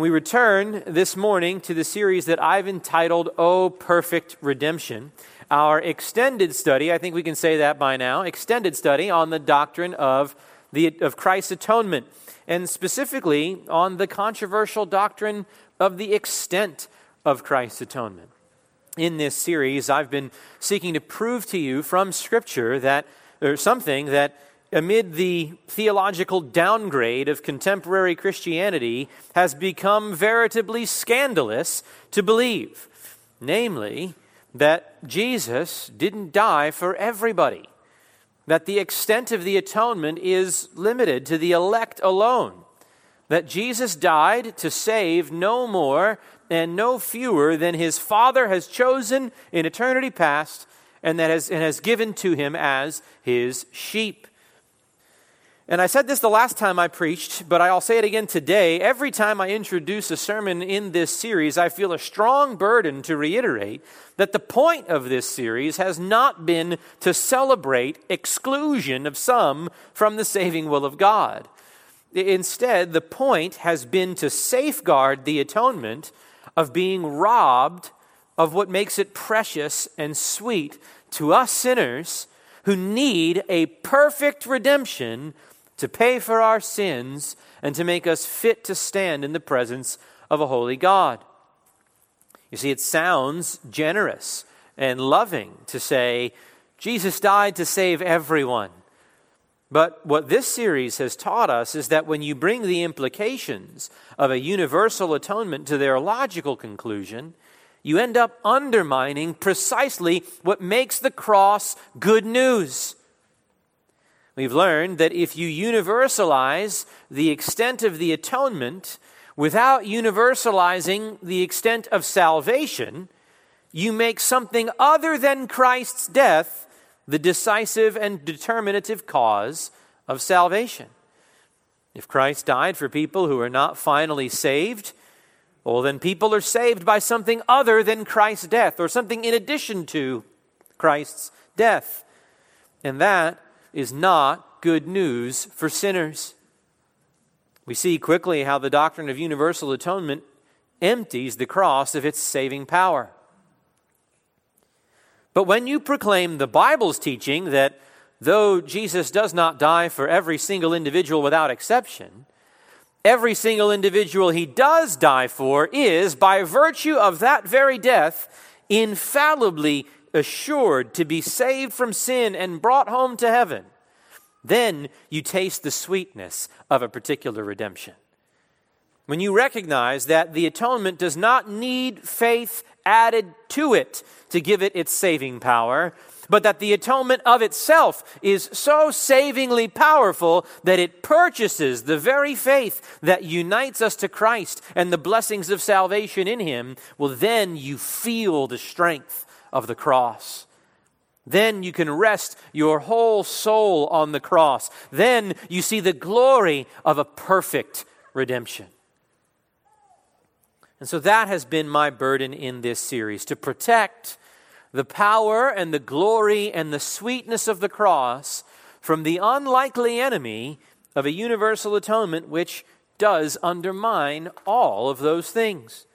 We return this morning to the series that I've entitled Oh Perfect Redemption. Our extended study, I think we can say that by now, extended study on the doctrine of, the, of Christ's atonement, and specifically on the controversial doctrine of the extent of Christ's atonement. In this series, I've been seeking to prove to you from Scripture that, or something that amid the theological downgrade of contemporary Christianity, has become veritably scandalous to believe. Namely, that Jesus didn't die for everybody, that the extent of the atonement is limited to the elect alone, that Jesus died to save no more and no fewer than his Father has chosen in eternity past and that has, and has given to him as his sheep. And I said this the last time I preached, but I'll say it again today. Every time I introduce a sermon in this series, I feel a strong burden to reiterate that the point of this series has not been to celebrate exclusion of some from the saving will of God. Instead, the point has been to safeguard the atonement of being robbed of what makes it precious and sweet to us sinners who need a perfect redemption to pay for our sins and to make us fit to stand in the presence of a holy God. You see, it sounds generous and loving to say, Jesus died to save everyone. But what this series has taught us is that when you bring the implications of a universal atonement to their logical conclusion, you end up undermining precisely what makes the cross good news. We've learned that if you universalize the extent of the atonement without universalizing the extent of salvation, you make something other than Christ's death the decisive and determinative cause of salvation. If Christ died for people who are not finally saved, well, then people are saved by something other than Christ's death or something in addition to Christ's death. And that is not good news for sinners. We see quickly how the doctrine of universal atonement empties the cross of its saving power. But when you proclaim the Bible's teaching that though Jesus does not die for every single individual without exception, every single individual he does die for is, by virtue of that very death, infallibly assured to be saved from sin and brought home to heaven, then you taste the sweetness of a particular redemption. When you recognize that the atonement does not need faith added to it to give it its saving power, but that the atonement of itself is so savingly powerful that it purchases the very faith that unites us to Christ and the blessings of salvation in Him, well, then you feel the strength of the cross. Then you can rest your whole soul on the cross. Then you see the glory of a perfect redemption. And so that has been my burden in this series to protect the power and the glory and the sweetness of the cross from the unlikely enemy of a universal atonement which does undermine all of those things.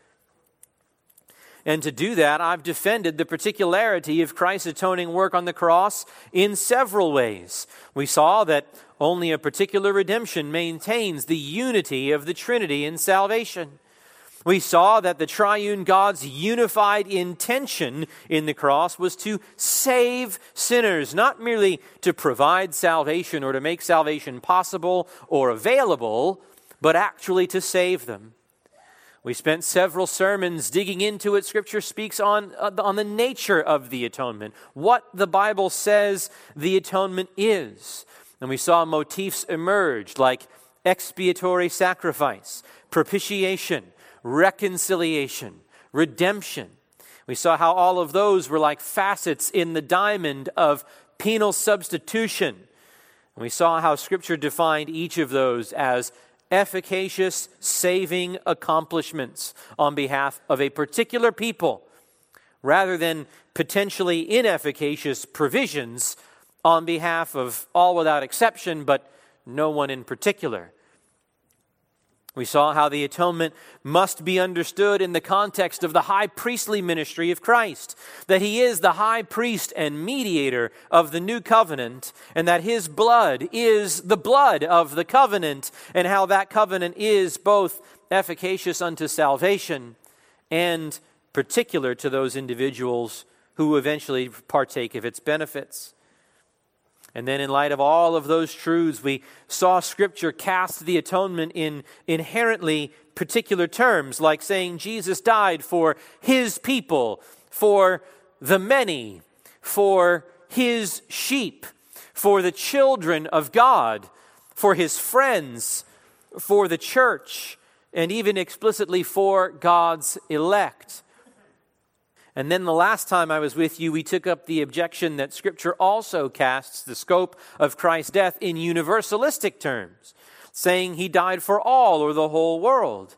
And to do that, I've defended the particularity of Christ's atoning work on the cross in several ways. We saw that only a particular redemption maintains the unity of the Trinity in salvation. We saw that the triune God's unified intention in the cross was to save sinners, not merely to provide salvation or to make salvation possible or available, but actually to save them. We spent several sermons digging into it. Scripture speaks on, uh, on the nature of the atonement, what the Bible says the atonement is. And we saw motifs emerge like expiatory sacrifice, propitiation, reconciliation, redemption. We saw how all of those were like facets in the diamond of penal substitution. And we saw how Scripture defined each of those as efficacious saving accomplishments on behalf of a particular people rather than potentially inefficacious provisions on behalf of all without exception, but no one in particular. We saw how the atonement must be understood in the context of the high priestly ministry of Christ, that he is the high priest and mediator of the new covenant, and that his blood is the blood of the covenant, and how that covenant is both efficacious unto salvation and particular to those individuals who eventually partake of its benefits. And then, in light of all of those truths, we saw Scripture cast the atonement in inherently particular terms, like saying Jesus died for his people, for the many, for his sheep, for the children of God, for his friends, for the church, and even explicitly for God's elect. And then the last time I was with you, we took up the objection that Scripture also casts the scope of Christ's death in universalistic terms, saying he died for all or the whole world.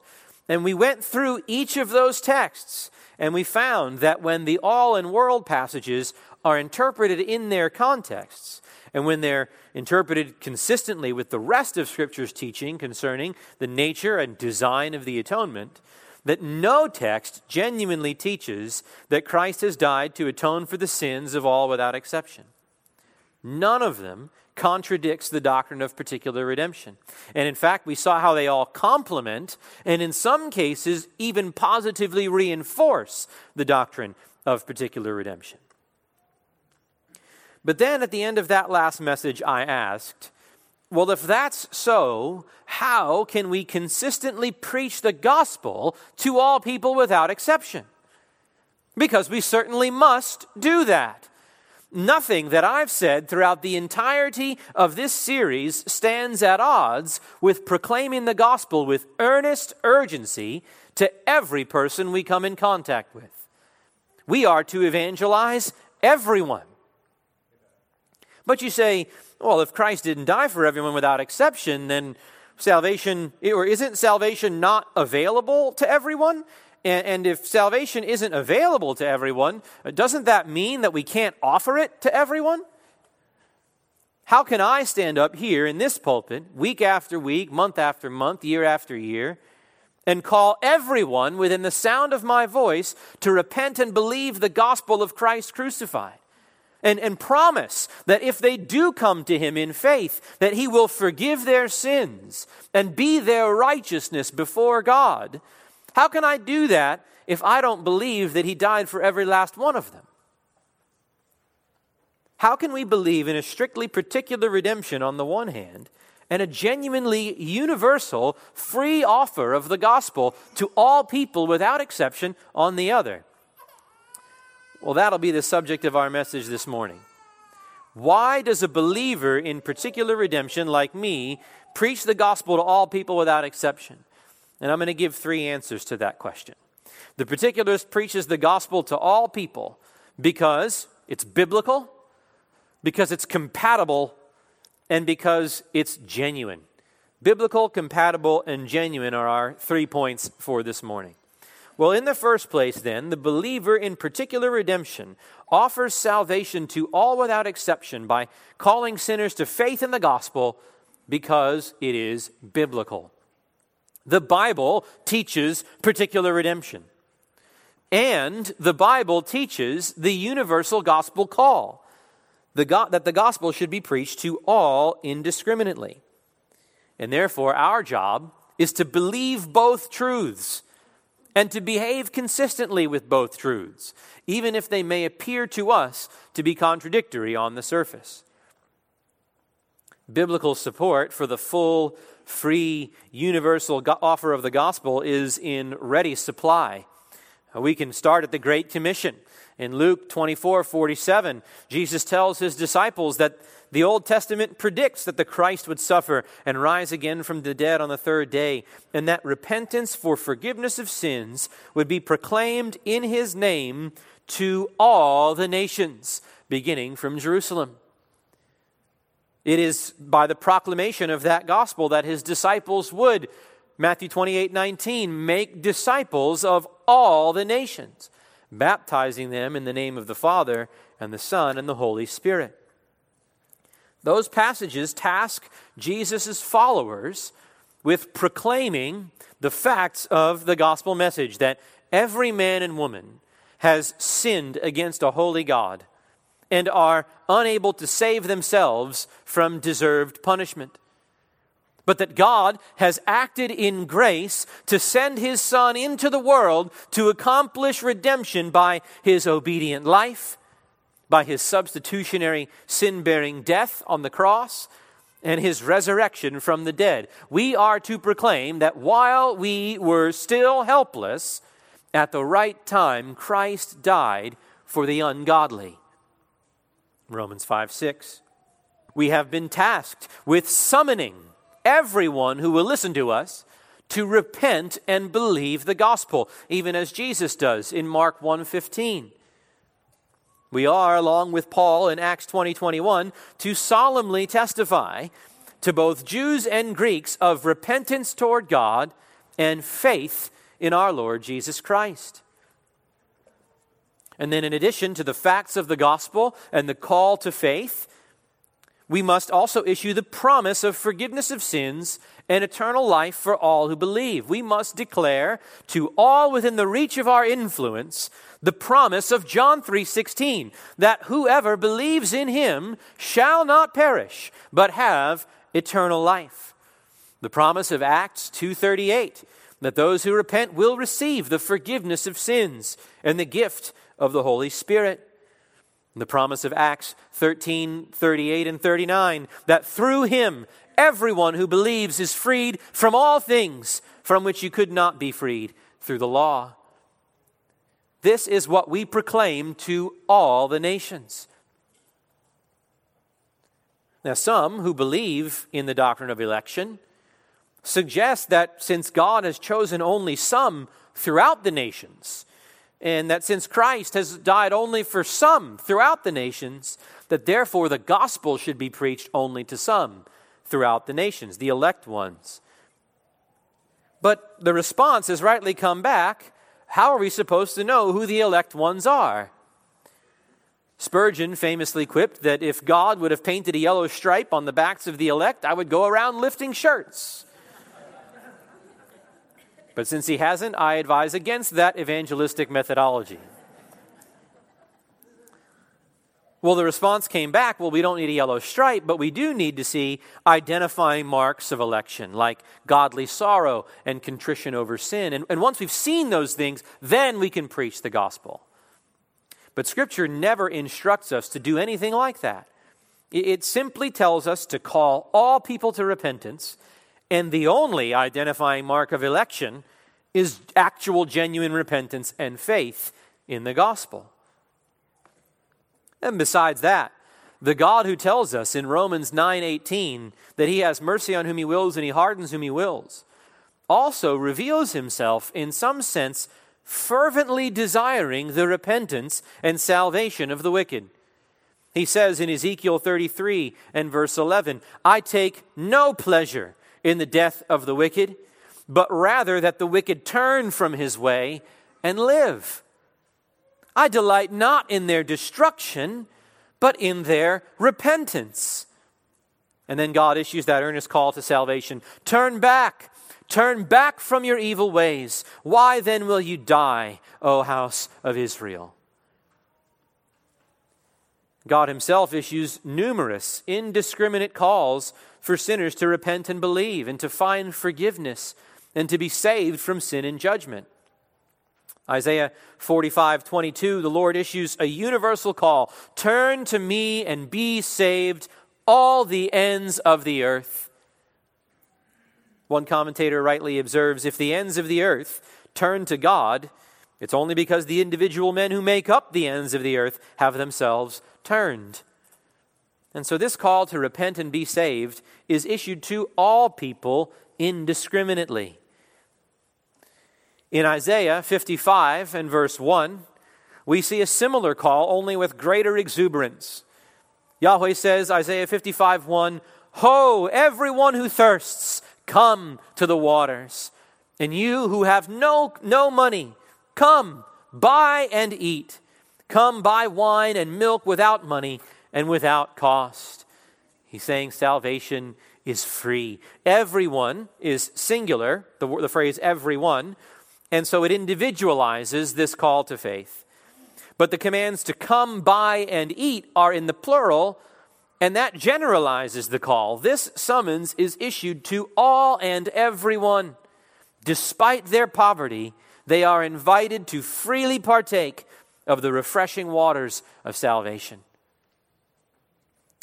And we went through each of those texts, and we found that when the all and world passages are interpreted in their contexts, and when they're interpreted consistently with the rest of Scripture's teaching concerning the nature and design of the atonement, that no text genuinely teaches that Christ has died to atone for the sins of all without exception. None of them contradicts the doctrine of particular redemption. And in fact, we saw how they all complement and in some cases even positively reinforce the doctrine of particular redemption. But then at the end of that last message, I asked, well, if that's so, how can we consistently preach the gospel to all people without exception? Because we certainly must do that. Nothing that I've said throughout the entirety of this series stands at odds with proclaiming the gospel with earnest urgency to every person we come in contact with. We are to evangelize everyone. But you say, well, if Christ didn't die for everyone without exception, then salvation, or isn't salvation not available to everyone? And, and, if salvation isn't available to everyone, doesn't that mean that we can't offer it to everyone? How can I stand up here in this pulpit, week after week, month after month, year after year, and call everyone within the sound of my voice to repent and believe the gospel of Christ crucified? And, and promise that if they do come to him in faith, that he will forgive their sins and be their righteousness before God. How can I do that if I don't believe that he died for every last one of them? How can we believe in a strictly particular redemption on the one hand and a genuinely universal free offer of the gospel to all people without exception on the other? Well, that'll be the subject of our message this morning. Why does a believer in particular redemption, like me, preach the gospel to all people without exception? And I'm going to give three answers to that question. The particularist preaches the gospel to all people because it's biblical, because it's compatible, and because it's genuine. Biblical, compatible, and genuine are our three points for this morning. Well, in the first place, then, the believer in particular redemption offers salvation to all without exception by calling sinners to faith in the gospel because it is biblical. The Bible teaches particular redemption. And the Bible teaches the universal gospel call the go- that the gospel should be preached to all indiscriminately. And therefore, our job is to believe both truths and to behave consistently with both truths, even if they may appear to us to be contradictory on the surface. Biblical support for the full, free, universal offer of the gospel is in ready supply. Uh, we can start at the Great Commission. In Luke 24 47, Jesus tells his disciples that the Old Testament predicts that the Christ would suffer and rise again from the dead on the third day, and that repentance for forgiveness of sins would be proclaimed in his name to all the nations, beginning from Jerusalem. It is by the proclamation of that gospel that his disciples would, Matthew 28 19, make disciples of all the nations, baptizing them in the name of the Father and the Son and the Holy Spirit. Those passages task Jesus' followers with proclaiming the facts of the gospel message that every man and woman has sinned against a holy God and are unable to save themselves from deserved punishment. But that God has acted in grace to send his Son into the world to accomplish redemption by his obedient life, by his substitutionary sin bearing death on the cross, and his resurrection from the dead. We are to proclaim that while we were still helpless, at the right time, Christ died for the ungodly. Romans 5 6. We have been tasked with summoning everyone who will listen to us to repent and believe the gospel, even as Jesus does in Mark 1:15. We are, along with Paul in Acts 20 21, to solemnly testify to both Jews and Greeks of repentance toward God and faith in our Lord Jesus Christ. And then, in addition to the facts of the gospel and the call to faith, we must also issue the promise of forgiveness of sins and eternal life for all who believe. We must declare to all within the reach of our influence the promise of John 3:16 that whoever believes in him shall not perish but have eternal life. The promise of Acts 2:38 that those who repent will receive the forgiveness of sins and the gift of the Holy Spirit. The promise of Acts 13, 38, and 39 that through him everyone who believes is freed from all things from which you could not be freed through the law. This is what we proclaim to all the nations. Now, some who believe in the doctrine of election suggest that since God has chosen only some throughout the nations, and that since Christ has died only for some throughout the nations, that therefore the gospel should be preached only to some throughout the nations, the elect ones. But the response has rightly come back how are we supposed to know who the elect ones are? Spurgeon famously quipped that if God would have painted a yellow stripe on the backs of the elect, I would go around lifting shirts. But since he hasn't, I advise against that evangelistic methodology. Well, the response came back well, we don't need a yellow stripe, but we do need to see identifying marks of election, like godly sorrow and contrition over sin. And, and once we've seen those things, then we can preach the gospel. But Scripture never instructs us to do anything like that. It, it simply tells us to call all people to repentance and the only identifying mark of election is actual, genuine repentance and faith in the gospel. And besides that, the God who tells us in Romans 9:18 that he has mercy on whom he wills and he hardens whom he wills, also reveals himself in some sense fervently desiring the repentance and salvation of the wicked. He says in Ezekiel 33 and verse 11, I take no pleasure in the death of the wicked, but rather that the wicked turn from his way and live. I delight not in their destruction, but in their repentance. And then God issues that earnest call to salvation Turn back, turn back from your evil ways. Why then will you die, O house of Israel? God Himself issues numerous indiscriminate calls for sinners to repent and believe and to find forgiveness and to be saved from sin and judgment. Isaiah 45, 22, the Lord issues a universal call Turn to me and be saved, all the ends of the earth. One commentator rightly observes if the ends of the earth turn to God, it's only because the individual men who make up the ends of the earth have themselves turned. And so, this call to repent and be saved is issued to all people indiscriminately. In Isaiah 55 and verse 1, we see a similar call, only with greater exuberance. Yahweh says, Isaiah 55 1, Ho, everyone who thirsts, come to the waters. And you who have no, no money, come, buy and eat. Come buy wine and milk without money and without cost. He's saying salvation is free. Everyone is singular, the, the phrase everyone, and so it individualizes this call to faith. But the commands to come, buy, and eat are in the plural, and that generalizes the call. This summons is issued to all and everyone. Despite their poverty, they are invited to freely partake of the refreshing waters of salvation.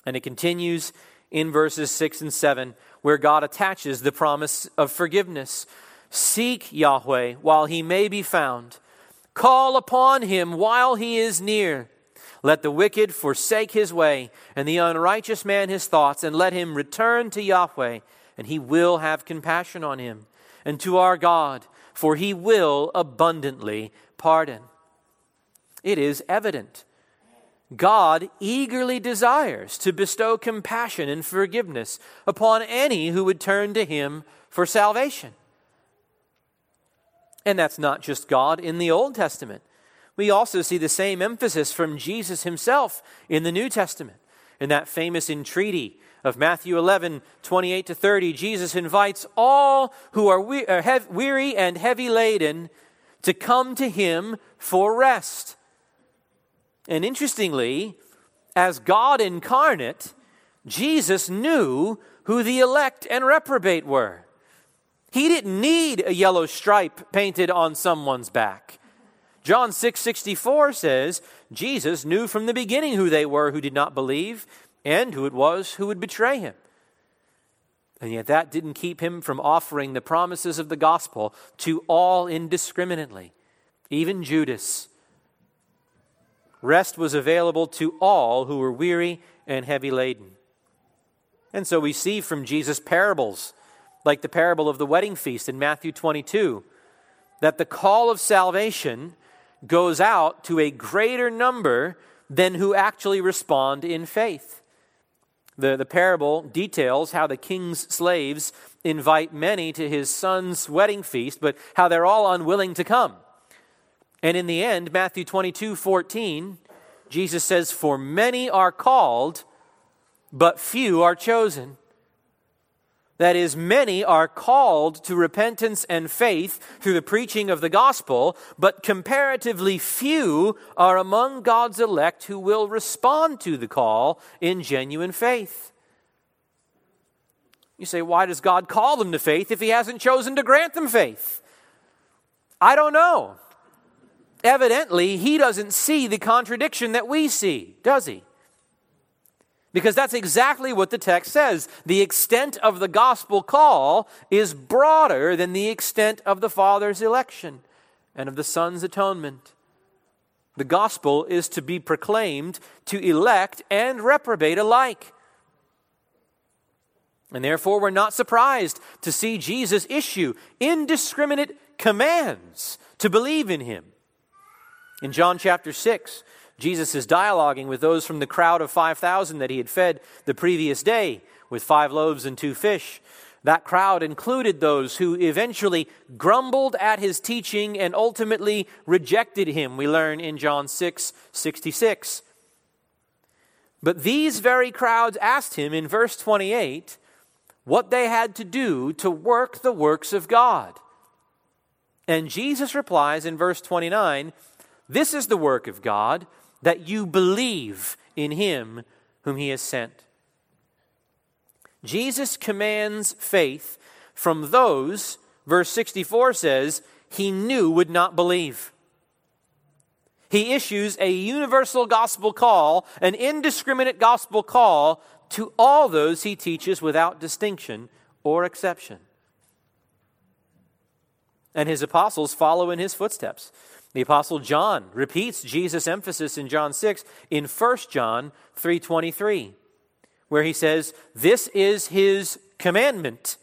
And it continues in verses 6 and 7, where God attaches the promise of forgiveness. Seek Yahweh while he may be found, call upon him while he is near. Let the wicked forsake his way, and the unrighteous man his thoughts, and let him return to Yahweh, and he will have compassion on him, and to our God, for he will abundantly pardon. It is evident God eagerly desires to bestow compassion and forgiveness upon any who would turn to Him for salvation. And that's not just God in the Old Testament. We also see the same emphasis from Jesus himself in the New Testament. In that famous entreaty of Matthew 11, 28 to 30, Jesus invites all who are uh, weary and heavy laden to come to him for rest. And interestingly, as God incarnate, Jesus knew who the elect and reprobate were. He didn't need a yellow stripe painted on someone's back. John 6 64 says, Jesus knew from the beginning who they were who did not believe and who it was who would betray him. And yet that didn't keep him from offering the promises of the gospel to all indiscriminately, even Judas Rest was available to all who were weary and heavy laden. And so we see from Jesus parables, like the parable of the wedding feast in Matthew 22, that the call of salvation goes out to a greater number than who actually respond in faith. The, the parable details how the king's slaves invite many to his son's wedding feast, but how they're all unwilling to come. And in the end, Matthew 22 14, Jesus says, For many are called, but few are chosen. That is, many are called to repentance and faith through the preaching of the gospel, but comparatively few are among God's elect who will respond to the call in genuine faith. You say, why does God call them to faith if He hasn't chosen to grant them faith? I don't know. Evidently, he doesn't see the contradiction that we see, does he? Because that's exactly what the text says. The extent of the gospel call is broader than the extent of the Father's election and of the Son's atonement. The gospel is to be proclaimed to elect and reprobate alike. And therefore, we're not surprised to see Jesus issue indiscriminate commands to believe in him. In John chapter 6, Jesus is dialoguing with those from the crowd of 5,000 that he had fed the previous day with five loaves and two fish. That crowd included those who eventually grumbled at his teaching and ultimately rejected him, we learn in John 6 66. But these very crowds asked him in verse 28 what they had to do to work the works of God. And Jesus replies in verse 29 this is the work of God, that you believe in him whom he has sent. Jesus commands faith from those, verse 64 says, he knew would not believe. He issues a universal gospel call, an indiscriminate gospel call to all those he teaches without distinction or exception. And his apostles follow in his footsteps. The apostle John repeats Jesus' emphasis in John 6 in 1 John 3:23, where he says, "This is his commandment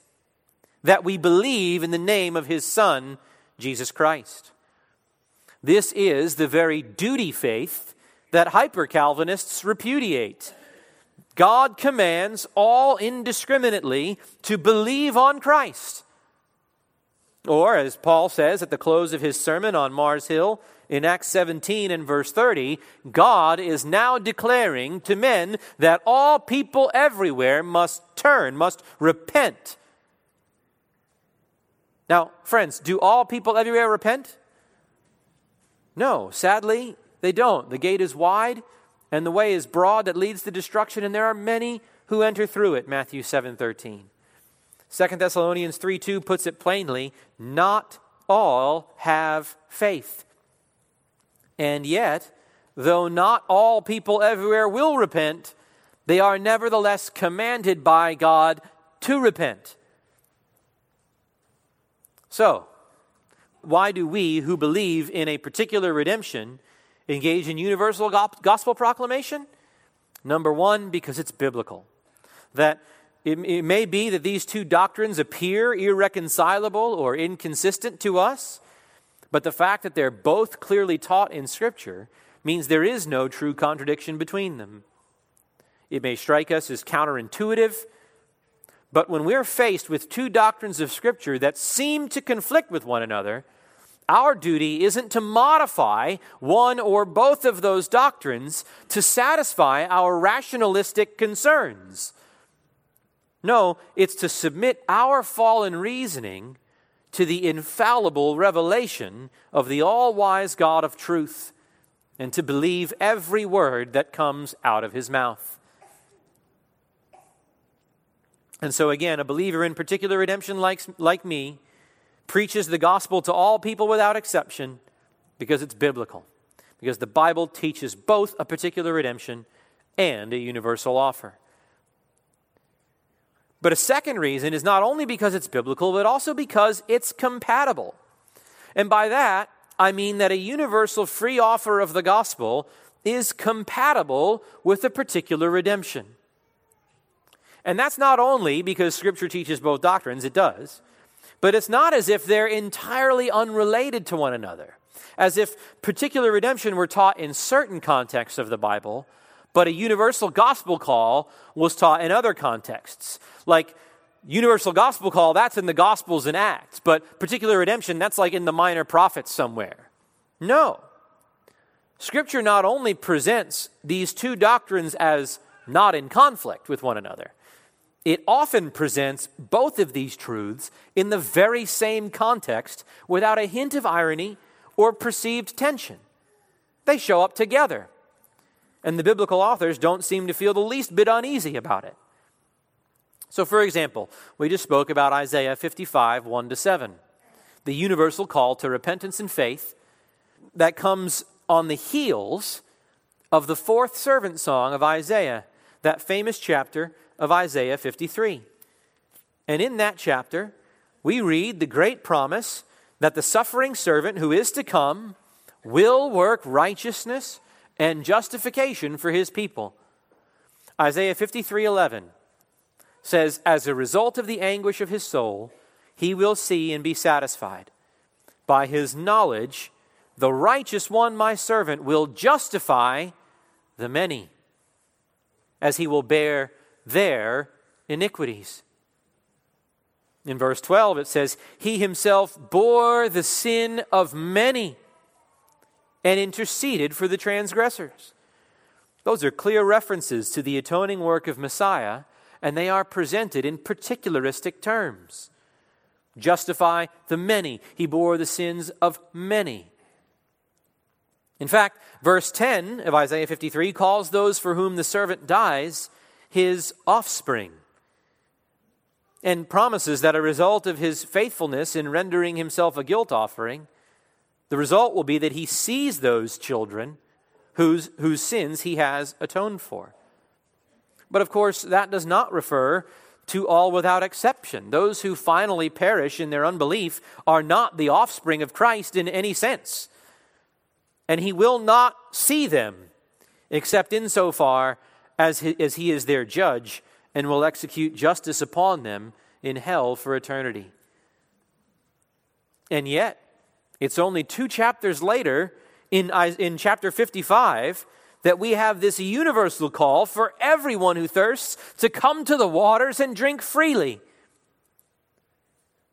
that we believe in the name of his son Jesus Christ." This is the very duty faith that hyper Calvinists repudiate. God commands all indiscriminately to believe on Christ Or, as Paul says at the close of his sermon on Mars Hill in Acts 17 and verse 30, God is now declaring to men that all people everywhere must turn, must repent. Now, friends, do all people everywhere repent? No, sadly, they don't. The gate is wide and the way is broad that leads to destruction, and there are many who enter through it. Matthew 7 13. 2 Thessalonians 3 2 puts it plainly not all have faith. And yet, though not all people everywhere will repent, they are nevertheless commanded by God to repent. So, why do we who believe in a particular redemption engage in universal gospel proclamation? Number one, because it's biblical. That it, it, may be that these two doctrines appear irreconcilable or inconsistent to us, but the fact that they're both clearly taught in Scripture means there is no true contradiction between them. It may strike us as counterintuitive, but when we're faced with two doctrines of Scripture that seem to conflict with one another, our duty isn't to modify one or both of those doctrines to satisfy our rationalistic concerns. No, it's to submit our fallen reasoning to the infallible revelation of the all wise God of truth and to believe every word that comes out of his mouth. And so, again, a believer in particular redemption like, like me preaches the gospel to all people without exception because it's biblical, because the Bible teaches both a particular redemption and a universal offer. But a second reason is not only because it's biblical, but also because it's compatible. And by that, I mean that a universal free offer of the gospel is compatible with a particular redemption. And that's not only because Scripture teaches both doctrines, it does, but it's not as if they're entirely unrelated to one another, as if particular redemption were taught in certain contexts of the Bible, but a universal gospel call was taught in other contexts. Like universal gospel call, that's in the Gospels and Acts, but particular redemption, that's like in the minor prophets somewhere. No. Scripture not only presents these two doctrines as not in conflict with one another, it often presents both of these truths in the very same context without a hint of irony or perceived tension. They show up together. And the biblical authors don't seem to feel the least bit uneasy about it. So, for example, we just spoke about Isaiah 55, 1 to 7, the universal call to repentance and faith that comes on the heels of the fourth servant song of Isaiah, that famous chapter of Isaiah 53. And in that chapter, we read the great promise that the suffering servant who is to come will work righteousness and justification for his people. Isaiah 53:11 says as a result of the anguish of his soul he will see and be satisfied by his knowledge the righteous one my servant will justify the many as he will bear their iniquities. In verse 12, it says, He himself bore the sin of many and interceded for the transgressors. Those are clear references to the atoning work of Messiah, and they are presented in particularistic terms. Justify the many. He bore the sins of many. In fact, verse 10 of Isaiah 53 calls those for whom the servant dies his offspring and promises that a result of his faithfulness in rendering himself a guilt offering, the result will be that he sees those children whose, whose sins he has atoned for. But of course, that does not refer to all without exception. Those who finally perish in their unbelief are not the offspring of Christ in any sense. And he will not see them except insofar as he, as he is their judge and will execute justice upon them in hell for eternity. And yet, it's only two chapters later in, in chapter 55 that we have this universal call for everyone who thirsts to come to the waters and drink freely.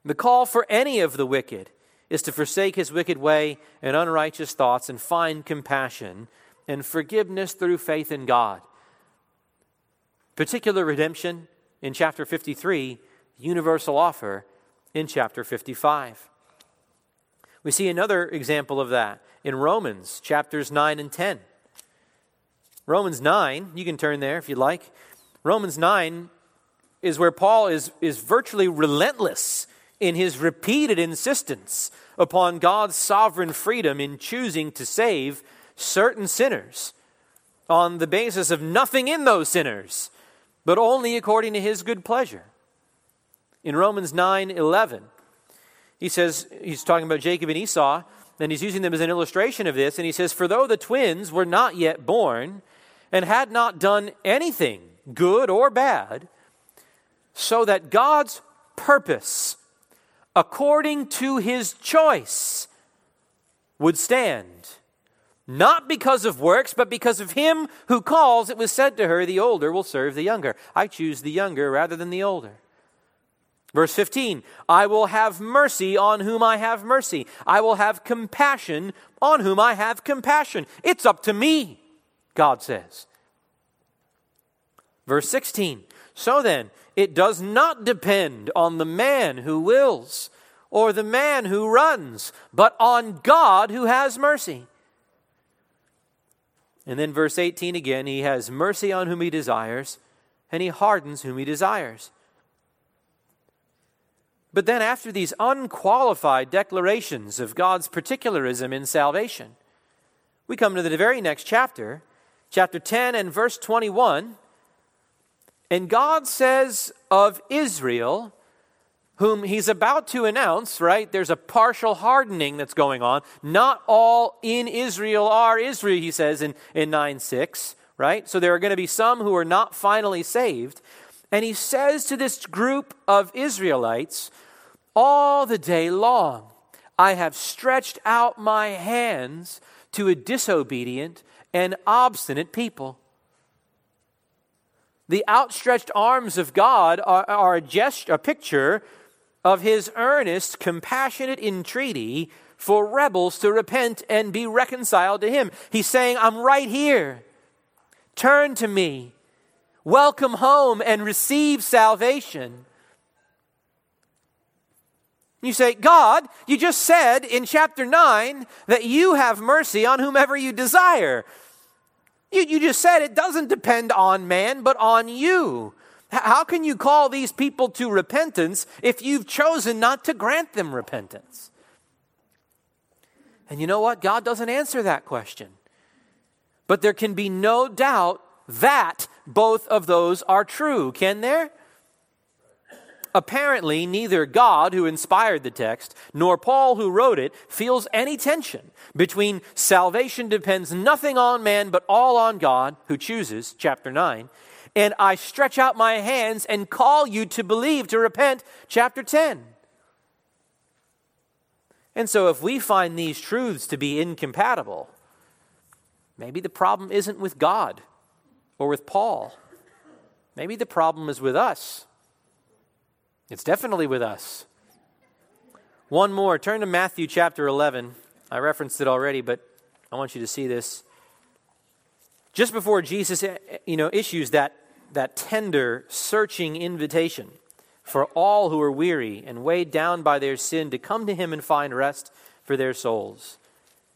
The call for any of the wicked is to forsake his wicked way and unrighteous thoughts and find compassion and forgiveness through faith in God. Particular redemption in chapter 53, universal offer in chapter 55. We see another example of that in Romans chapters 9 and 10. Romans 9, you can turn there if you'd like. Romans 9 is where Paul is, is virtually relentless in his repeated insistence upon God's sovereign freedom in choosing to save certain sinners on the basis of nothing in those sinners, but only according to his good pleasure. In Romans 9 11, he says, he's talking about Jacob and Esau, and he's using them as an illustration of this, and he says, For though the twins were not yet born and had not done anything, good or bad, so that God's purpose, according to his choice, would stand. Not because of works, but because of him who calls, it was said to her, The older will serve the younger. I choose the younger rather than the older. Verse 15, I will have mercy on whom I have mercy. I will have compassion on whom I have compassion. It's up to me, God says. Verse 16, so then, it does not depend on the man who wills or the man who runs, but on God who has mercy. And then verse 18 again, he has mercy on whom he desires, and he hardens whom he desires. But then, after these unqualified declarations of God's particularism in salvation, we come to the very next chapter, chapter 10 and verse 21. And God says of Israel, whom he's about to announce, right? There's a partial hardening that's going on. Not all in Israel are Israel, he says in, in 9 6, right? So there are going to be some who are not finally saved. And he says to this group of Israelites, All the day long I have stretched out my hands to a disobedient and obstinate people. The outstretched arms of God are, are a, gesture, a picture of his earnest, compassionate entreaty for rebels to repent and be reconciled to him. He's saying, I'm right here. Turn to me. Welcome home and receive salvation. You say, God, you just said in chapter 9 that you have mercy on whomever you desire. You, you just said it doesn't depend on man, but on you. How can you call these people to repentance if you've chosen not to grant them repentance? And you know what? God doesn't answer that question. But there can be no doubt that both of those are true, can there? Apparently, neither God, who inspired the text, nor Paul, who wrote it, feels any tension between salvation depends nothing on man but all on God, who chooses, chapter 9, and I stretch out my hands and call you to believe, to repent, chapter 10. And so, if we find these truths to be incompatible, maybe the problem isn't with God or with Paul. Maybe the problem is with us. It's definitely with us. One more. Turn to Matthew chapter 11. I referenced it already, but I want you to see this. Just before Jesus eh, eh, you know, issues that, that tender, searching invitation for all who are weary and weighed down by their sin to come to him and find rest for their souls.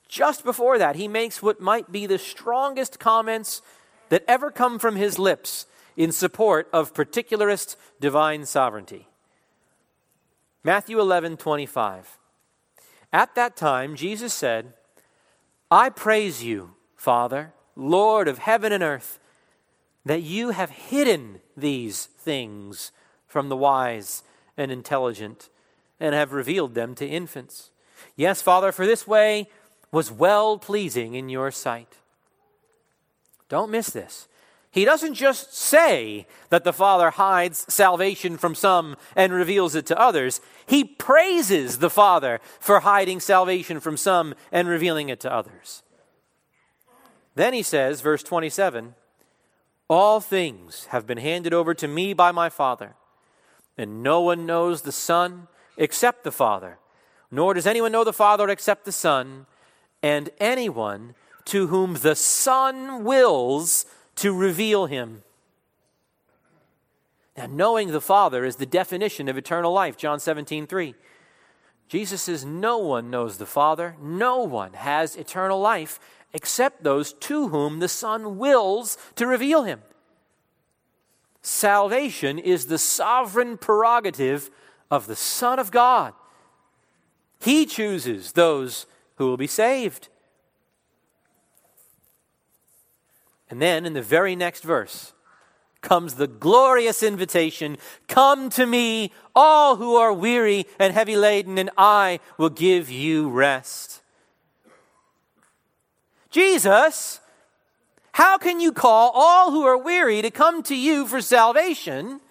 Just before that, he makes what might be the strongest comments that ever come from his lips in support of particularist divine sovereignty. Matthew 11, 25. At that time, Jesus said, I praise you, Father, Lord of heaven and earth, that you have hidden these things from the wise and intelligent and have revealed them to infants. Yes, Father, for this way was well pleasing in your sight. Don't miss this. He doesn't just say that the Father hides salvation from some and reveals it to others. He praises the Father for hiding salvation from some and revealing it to others. Then he says, verse 27 All things have been handed over to me by my Father, and no one knows the Son except the Father, nor does anyone know the Father except the Son, and anyone to whom the Son wills to reveal him. Now, knowing the Father is the definition of eternal life, John 17, 3. Jesus says, No one knows the Father, no one has eternal life except those to whom the Son wills to reveal him. Salvation is the sovereign prerogative of the Son of God. He chooses those who will be saved. And then in the very next verse comes the glorious invitation Come to me, all who are weary and heavy laden, and I will give you rest. Jesus, how can you call all who are weary to come to you for salvation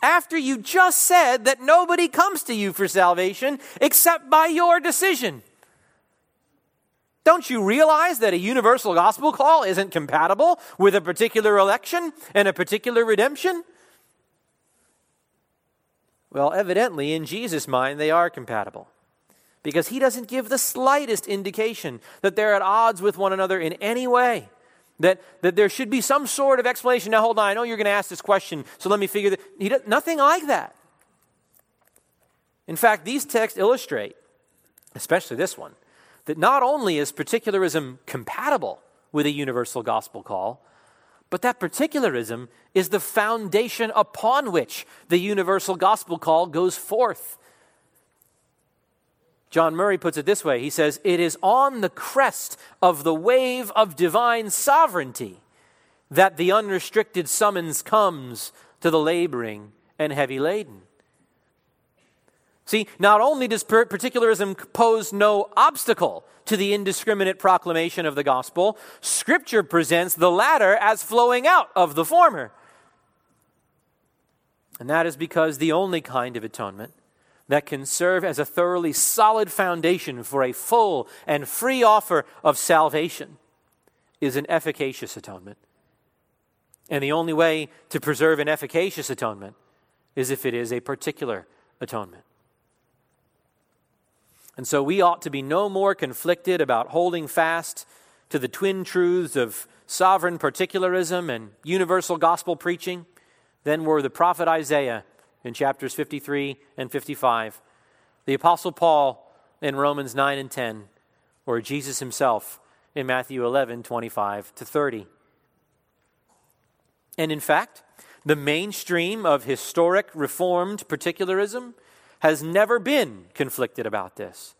after you just said that nobody comes to you for salvation except by your decision? Don't you realize that a universal gospel call isn't compatible with a particular election and a particular redemption? Well, evidently, in Jesus' mind, they are compatible because he doesn't give the slightest indication that they're at odds with one another in any way. That, that there should be some sort of explanation. Now, hold on, I know you're going to ask this question, so let me figure that. He does, nothing like that. In fact, these texts illustrate, especially this one, that not only is particularism compatible with a universal gospel call, but that particularism is the foundation upon which the universal gospel call goes forth. John Murray puts it this way He says, It is on the crest of the wave of divine sovereignty that the unrestricted summons comes to the laboring and heavy laden. See, not only does particularism pose no obstacle to the indiscriminate proclamation of the gospel, Scripture presents the latter as flowing out of the former. And that is because the only kind of atonement that can serve as a thoroughly solid foundation for a full and free offer of salvation is an efficacious atonement. And the only way to preserve an efficacious atonement is if it is a particular atonement. And so we ought to be no more conflicted about holding fast to the twin truths of sovereign particularism and universal gospel preaching than were the prophet Isaiah in chapters 53 and 55, the apostle Paul in Romans 9 and 10, or Jesus himself in Matthew 11, 25 to 30. And in fact, the mainstream of historic Reformed particularism has never been conflicted about this.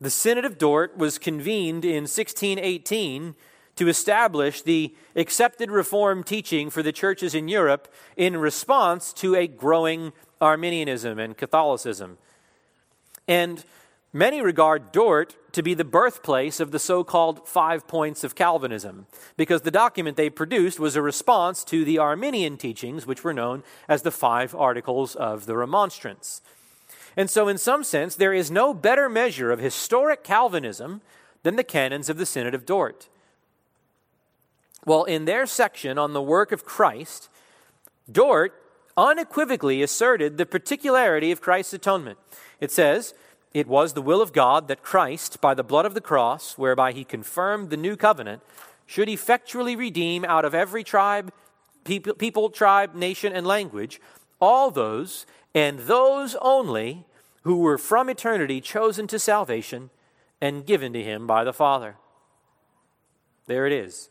The Synod of Dort was convened in 1618 to establish the accepted Reformed teaching for the churches in Europe in response to a growing Arminianism and Catholicism. And many regard Dort to be the birthplace of the so called Five Points of Calvinism, because the document they produced was a response to the Arminian teachings, which were known as the Five Articles of the Remonstrance. And so, in some sense, there is no better measure of historic Calvinism than the canons of the Synod of Dort. Well, in their section on the work of Christ, Dort unequivocally asserted the particularity of Christ's atonement. It says, It was the will of God that Christ, by the blood of the cross, whereby he confirmed the new covenant, should effectually redeem out of every tribe, people, people tribe, nation, and language all those and those only who were from eternity chosen to salvation and given to him by the Father. There it is.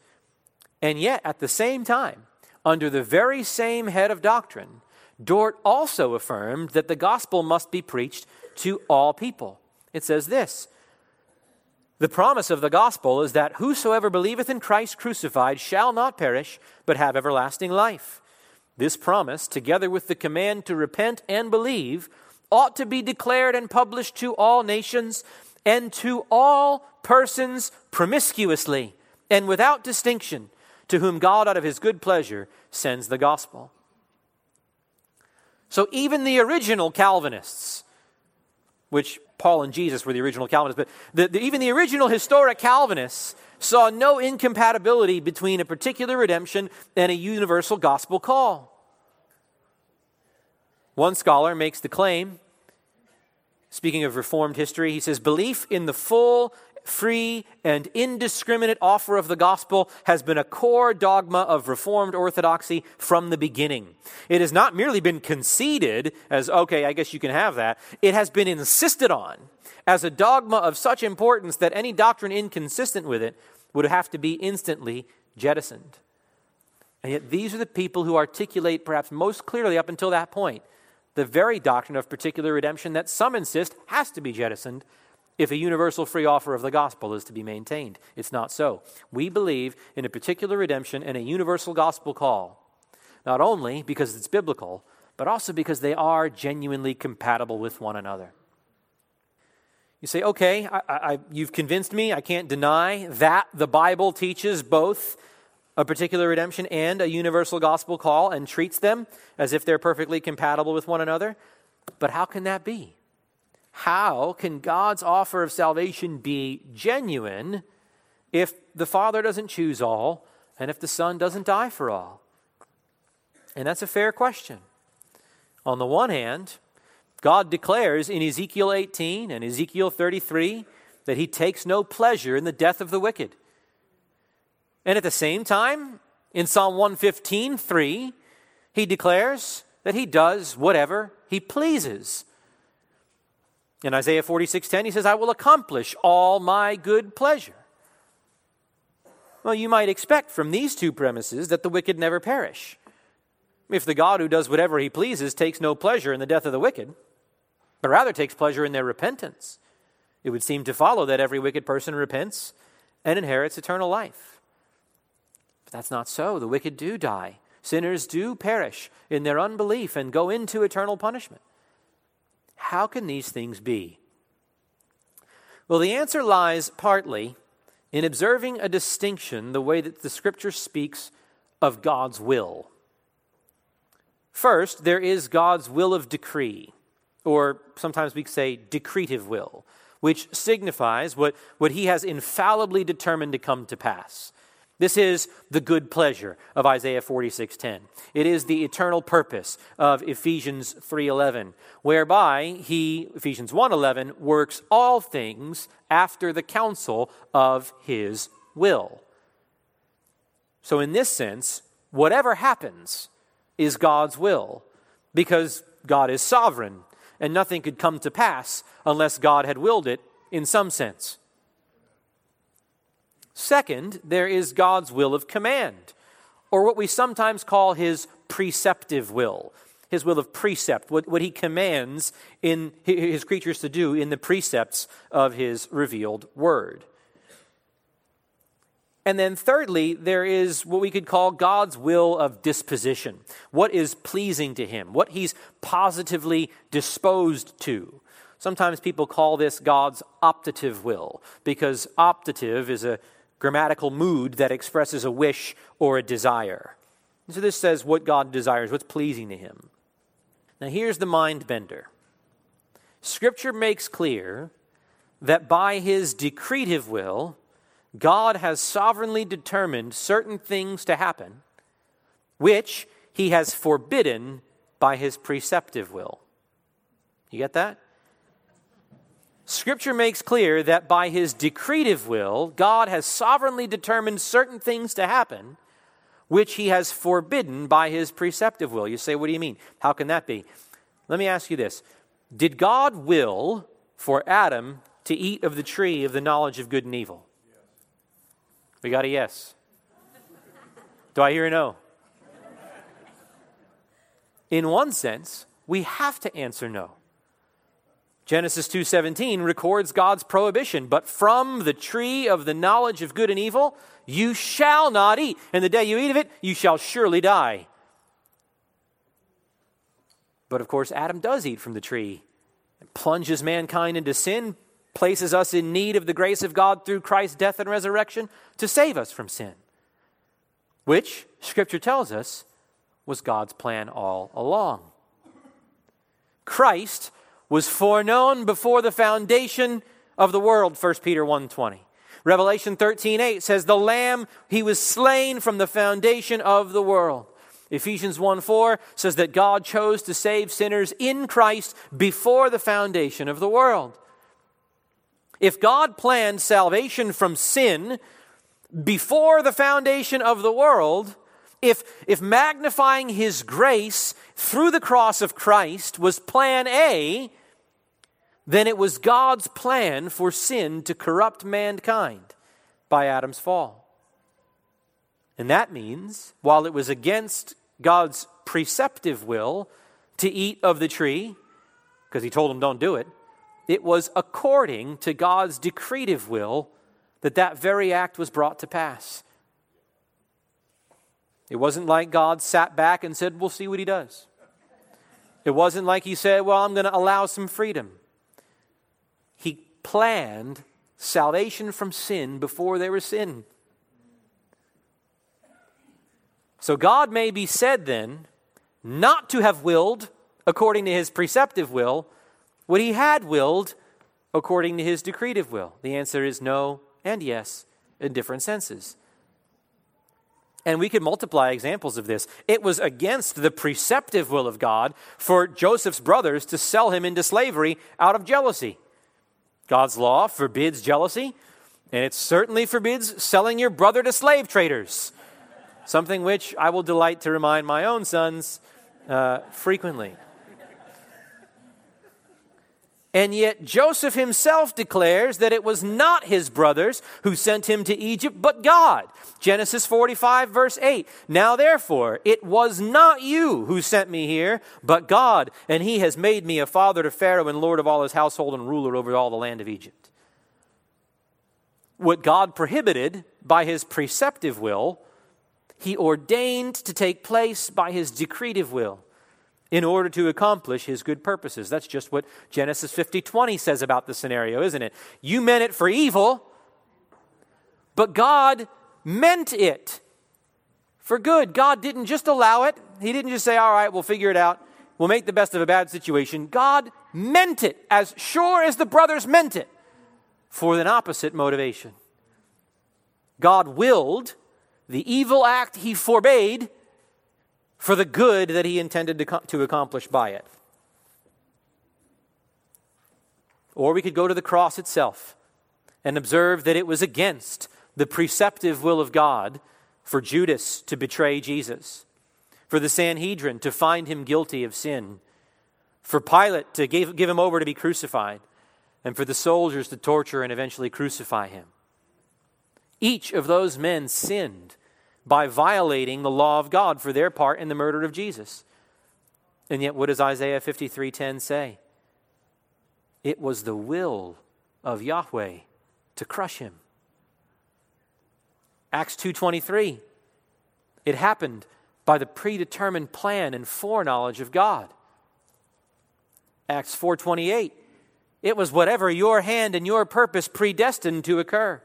And yet, at the same time, under the very same head of doctrine, Dort also affirmed that the gospel must be preached to all people. It says this The promise of the gospel is that whosoever believeth in Christ crucified shall not perish, but have everlasting life. This promise, together with the command to repent and believe, ought to be declared and published to all nations and to all persons promiscuously and without distinction to whom God, out of his good pleasure, sends the gospel. So even the original Calvinists, which Paul and Jesus were the original Calvinists, but the, the, even the original historic Calvinists saw no incompatibility between a particular redemption and a universal gospel call. One scholar makes the claim Speaking of Reformed history, he says, Belief in the full, free, and indiscriminate offer of the gospel has been a core dogma of Reformed orthodoxy from the beginning. It has not merely been conceded as, okay, I guess you can have that, it has been insisted on as a dogma of such importance that any doctrine inconsistent with it would have to be instantly jettisoned. And yet, these are the people who articulate, perhaps most clearly up until that point, the very doctrine of particular redemption that some insist has to be jettisoned if a universal free offer of the gospel is to be maintained. It's not so. We believe in a particular redemption and a universal gospel call, not only because it's biblical, but also because they are genuinely compatible with one another. You say, okay, I, I, you've convinced me. I can't deny that the Bible teaches both a particular redemption and a universal gospel call and treats them as if they're perfectly compatible with one another. But how can that be? How can God's offer of salvation be genuine if the Father doesn't choose all and if the Son doesn't die for all? And that's a fair question. On the one hand, God declares in Ezekiel 18 and Ezekiel 33 that he takes no pleasure in the death of the wicked. And at the same time, in Psalm 115, 3, he declares that he does whatever he pleases. In Isaiah 46:10 he says I will accomplish all my good pleasure. Well, you might expect from these two premises that the wicked never perish. If the God who does whatever he pleases takes no pleasure in the death of the wicked, but rather takes pleasure in their repentance, it would seem to follow that every wicked person repents and inherits eternal life. But that's not so. The wicked do die. Sinners do perish in their unbelief and go into eternal punishment. How can these things be? Well, the answer lies partly in observing a distinction the way that the scripture speaks of God's will. First, there is God's will of decree, or sometimes we say decretive will, which signifies what, what he has infallibly determined to come to pass. This is the good pleasure of Isaiah 46:10. It is the eternal purpose of Ephesians 3:11, whereby he Ephesians 1:11 works all things after the counsel of his will. So in this sense, whatever happens is God's will because God is sovereign and nothing could come to pass unless God had willed it in some sense. Second, there is God's will of command, or what we sometimes call his preceptive will, his will of precept, what, what he commands in his creatures to do in the precepts of his revealed word. And then, thirdly, there is what we could call God's will of disposition. What is pleasing to Him, what He's positively disposed to. Sometimes people call this God's optative will, because optative is a grammatical mood that expresses a wish or a desire. And so this says what God desires, what's pleasing to him. Now here's the mind bender. Scripture makes clear that by his decretive will, God has sovereignly determined certain things to happen, which he has forbidden by his preceptive will. You get that? Scripture makes clear that by his decretive will, God has sovereignly determined certain things to happen, which he has forbidden by his preceptive will. You say, what do you mean? How can that be? Let me ask you this Did God will for Adam to eat of the tree of the knowledge of good and evil? We got a yes. Do I hear a no? In one sense, we have to answer no. Genesis 2:17 records God's prohibition, but from the tree of the knowledge of good and evil you shall not eat, and the day you eat of it you shall surely die. But of course Adam does eat from the tree and plunges mankind into sin, places us in need of the grace of God through Christ's death and resurrection to save us from sin. Which scripture tells us was God's plan all along. Christ was foreknown before the foundation of the world 1 peter 1.20 revelation 13.8 says the lamb he was slain from the foundation of the world Ephesians 1 4 says that God chose to save sinners in Christ before the foundation of the world. If God planned salvation from sin before the foundation of the world, if, if magnifying his grace through the cross of Christ was plan A, then it was God's plan for sin to corrupt mankind by Adam's fall. And that means, while it was against God's preceptive will to eat of the tree, because he told them don't do it, it was according to God's decretive will that that very act was brought to pass. It wasn't like God sat back and said, We'll see what he does. It wasn't like he said, Well, I'm going to allow some freedom. Planned salvation from sin before there was sin. So God may be said then not to have willed according to his preceptive will what he had willed according to his decretive will. The answer is no and yes in different senses. And we could multiply examples of this. It was against the preceptive will of God for Joseph's brothers to sell him into slavery out of jealousy. God's law forbids jealousy, and it certainly forbids selling your brother to slave traders, something which I will delight to remind my own sons uh, frequently. And yet Joseph himself declares that it was not his brothers who sent him to Egypt, but God. Genesis 45, verse 8. Now therefore, it was not you who sent me here, but God, and he has made me a father to Pharaoh and lord of all his household and ruler over all the land of Egypt. What God prohibited by his preceptive will, he ordained to take place by his decretive will in order to accomplish his good purposes. That's just what Genesis 50:20 says about the scenario, isn't it? You meant it for evil, but God meant it for good. God didn't just allow it. He didn't just say, "All right, we'll figure it out. We'll make the best of a bad situation." God meant it as sure as the brothers meant it for an opposite motivation. God willed the evil act he forbade for the good that he intended to, to accomplish by it. Or we could go to the cross itself and observe that it was against the preceptive will of God for Judas to betray Jesus, for the Sanhedrin to find him guilty of sin, for Pilate to give, give him over to be crucified, and for the soldiers to torture and eventually crucify him. Each of those men sinned by violating the law of God for their part in the murder of Jesus. And yet what does Isaiah 53:10 say? It was the will of Yahweh to crush him. Acts 2:23 It happened by the predetermined plan and foreknowledge of God. Acts 4:28 It was whatever your hand and your purpose predestined to occur.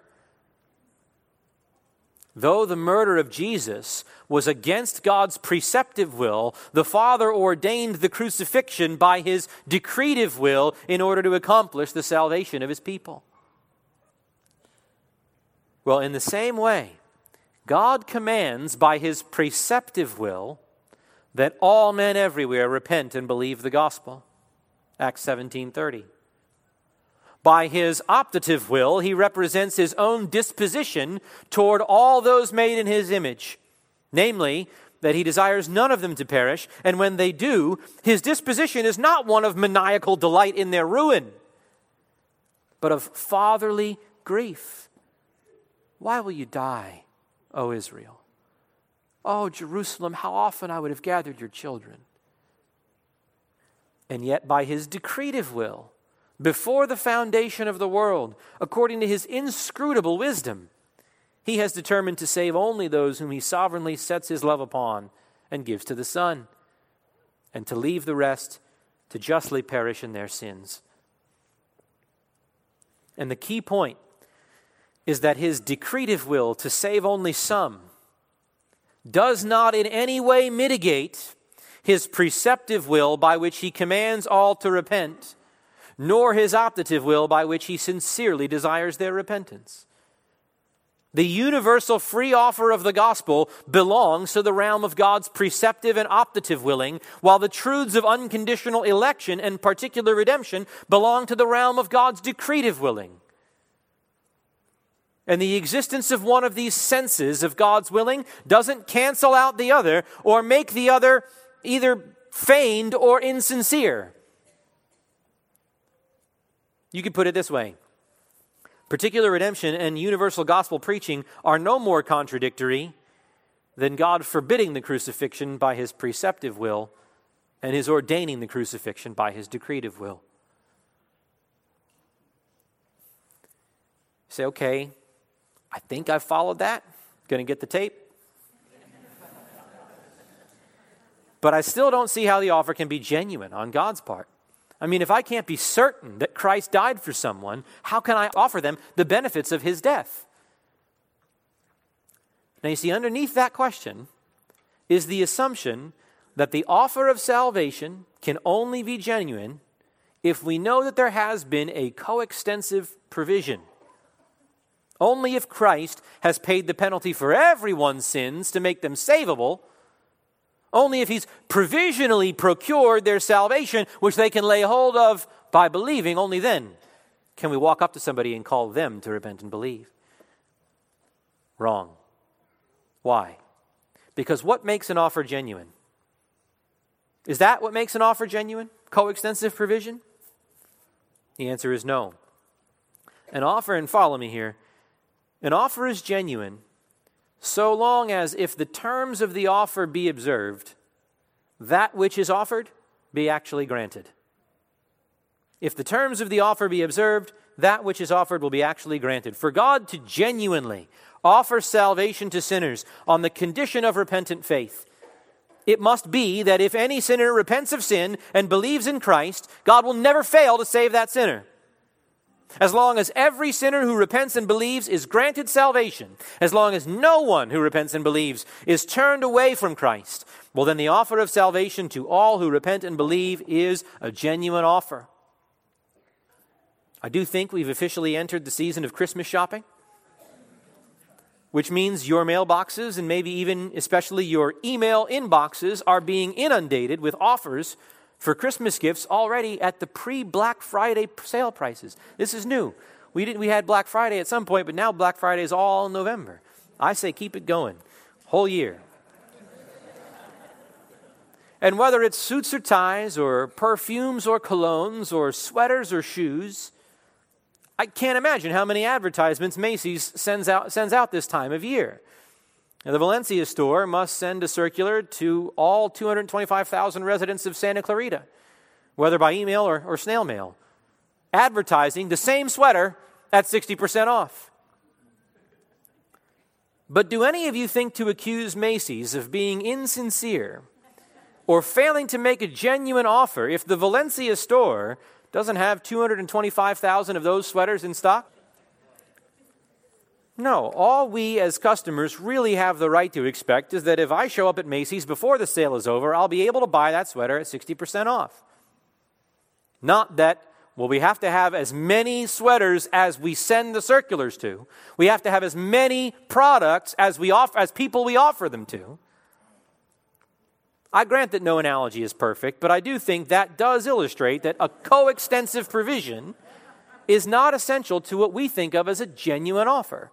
Though the murder of Jesus was against God's preceptive will, the Father ordained the crucifixion by his decretive will in order to accomplish the salvation of his people. Well, in the same way, God commands by his preceptive will that all men everywhere repent and believe the gospel. Acts 17:30. By his optative will, he represents his own disposition toward all those made in his image, namely, that he desires none of them to perish, and when they do, his disposition is not one of maniacal delight in their ruin, but of fatherly grief. Why will you die, O Israel? Oh, Jerusalem, how often I would have gathered your children. And yet, by his decretive will, before the foundation of the world, according to his inscrutable wisdom, he has determined to save only those whom he sovereignly sets his love upon and gives to the Son, and to leave the rest to justly perish in their sins. And the key point is that his decretive will to save only some does not in any way mitigate his preceptive will by which he commands all to repent nor his optative will by which he sincerely desires their repentance. The universal free offer of the gospel belongs to the realm of God's preceptive and optative willing, while the truths of unconditional election and particular redemption belong to the realm of God's decretive willing. And the existence of one of these senses of God's willing doesn't cancel out the other or make the other either feigned or insincere. You could put it this way Particular redemption and universal gospel preaching are no more contradictory than God forbidding the crucifixion by his preceptive will and his ordaining the crucifixion by his decretive will. say, okay, I think I've followed that. Going to get the tape. but I still don't see how the offer can be genuine on God's part. I mean, if I can't be certain that Christ died for someone, how can I offer them the benefits of his death? Now, you see, underneath that question is the assumption that the offer of salvation can only be genuine if we know that there has been a coextensive provision. Only if Christ has paid the penalty for everyone's sins to make them savable only if he's provisionally procured their salvation, which they can lay hold of by believing, only then can we walk up to somebody and call them to repent and believe. Wrong. Why? Because what makes an offer genuine? Is that what makes an offer genuine? Coextensive provision? The answer is no. An offer, and follow me here, an offer is genuine so long as if the terms of the offer be observed, that which is offered be actually granted. If the terms of the offer be observed, that which is offered will be actually granted. For God to genuinely offer salvation to sinners on the condition of repentant faith, it must be that if any sinner repents of sin and believes in Christ, God will never fail to save that sinner. As long as every sinner who repents and believes is granted salvation, as long as no one who repents and believes is turned away from Christ, well, then the offer of salvation to all who repent and believe is a genuine offer. I do think we've officially entered the season of Christmas shopping, which means your mailboxes and maybe even especially your email inboxes are being inundated with offers for Christmas gifts already at the pre Black Friday sale prices. This is new. We, didn't, we had Black Friday at some point, but now Black Friday is all November. I say keep it going, whole year. and whether it's suits or ties, or perfumes or colognes, or sweaters or shoes, I can't imagine how many advertisements Macy's sends out, sends out this time of year. Now, the Valencia store must send a circular to all 225,000 residents of Santa Clarita, whether by email or, or snail mail, advertising the same sweater at 60% off. But do any of you think to accuse Macy's of being insincere or failing to make a genuine offer if the Valencia store doesn't have 225,000 of those sweaters in stock? No, all we as customers really have the right to expect is that if I show up at Macy's before the sale is over, I'll be able to buy that sweater at 60% off. Not that, well, we have to have as many sweaters as we send the circulars to. We have to have as many products as, we as people we offer them to. I grant that no analogy is perfect, but I do think that does illustrate that a coextensive provision is not essential to what we think of as a genuine offer.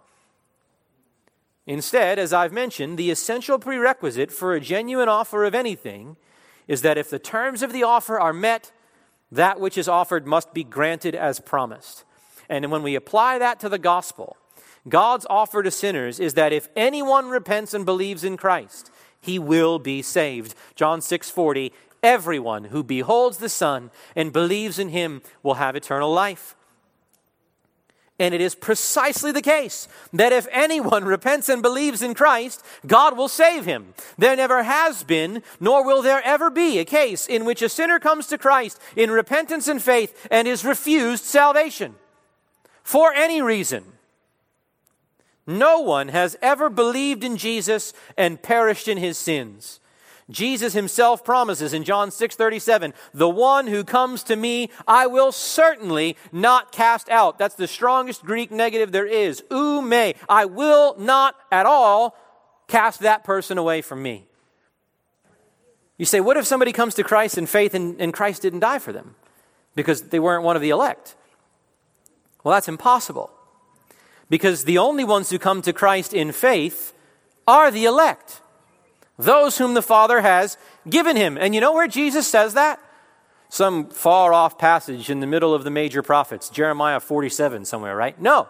Instead, as I've mentioned, the essential prerequisite for a genuine offer of anything is that if the terms of the offer are met, that which is offered must be granted as promised. And when we apply that to the gospel, God's offer to sinners is that if anyone repents and believes in Christ, he will be saved. John 6:40 Everyone who beholds the Son and believes in him will have eternal life. And it is precisely the case that if anyone repents and believes in Christ, God will save him. There never has been, nor will there ever be, a case in which a sinner comes to Christ in repentance and faith and is refused salvation for any reason. No one has ever believed in Jesus and perished in his sins. Jesus himself promises in John 6:37, "The one who comes to me, I will certainly not cast out." That's the strongest Greek negative there is. Ou mē, I will not at all cast that person away from me. You say, what if somebody comes to Christ in faith and, and Christ didn't die for them because they weren't one of the elect? Well, that's impossible. Because the only ones who come to Christ in faith are the elect, those whom the Father has given him. And you know where Jesus says that? Some far off passage in the middle of the major prophets, Jeremiah 47 somewhere, right? No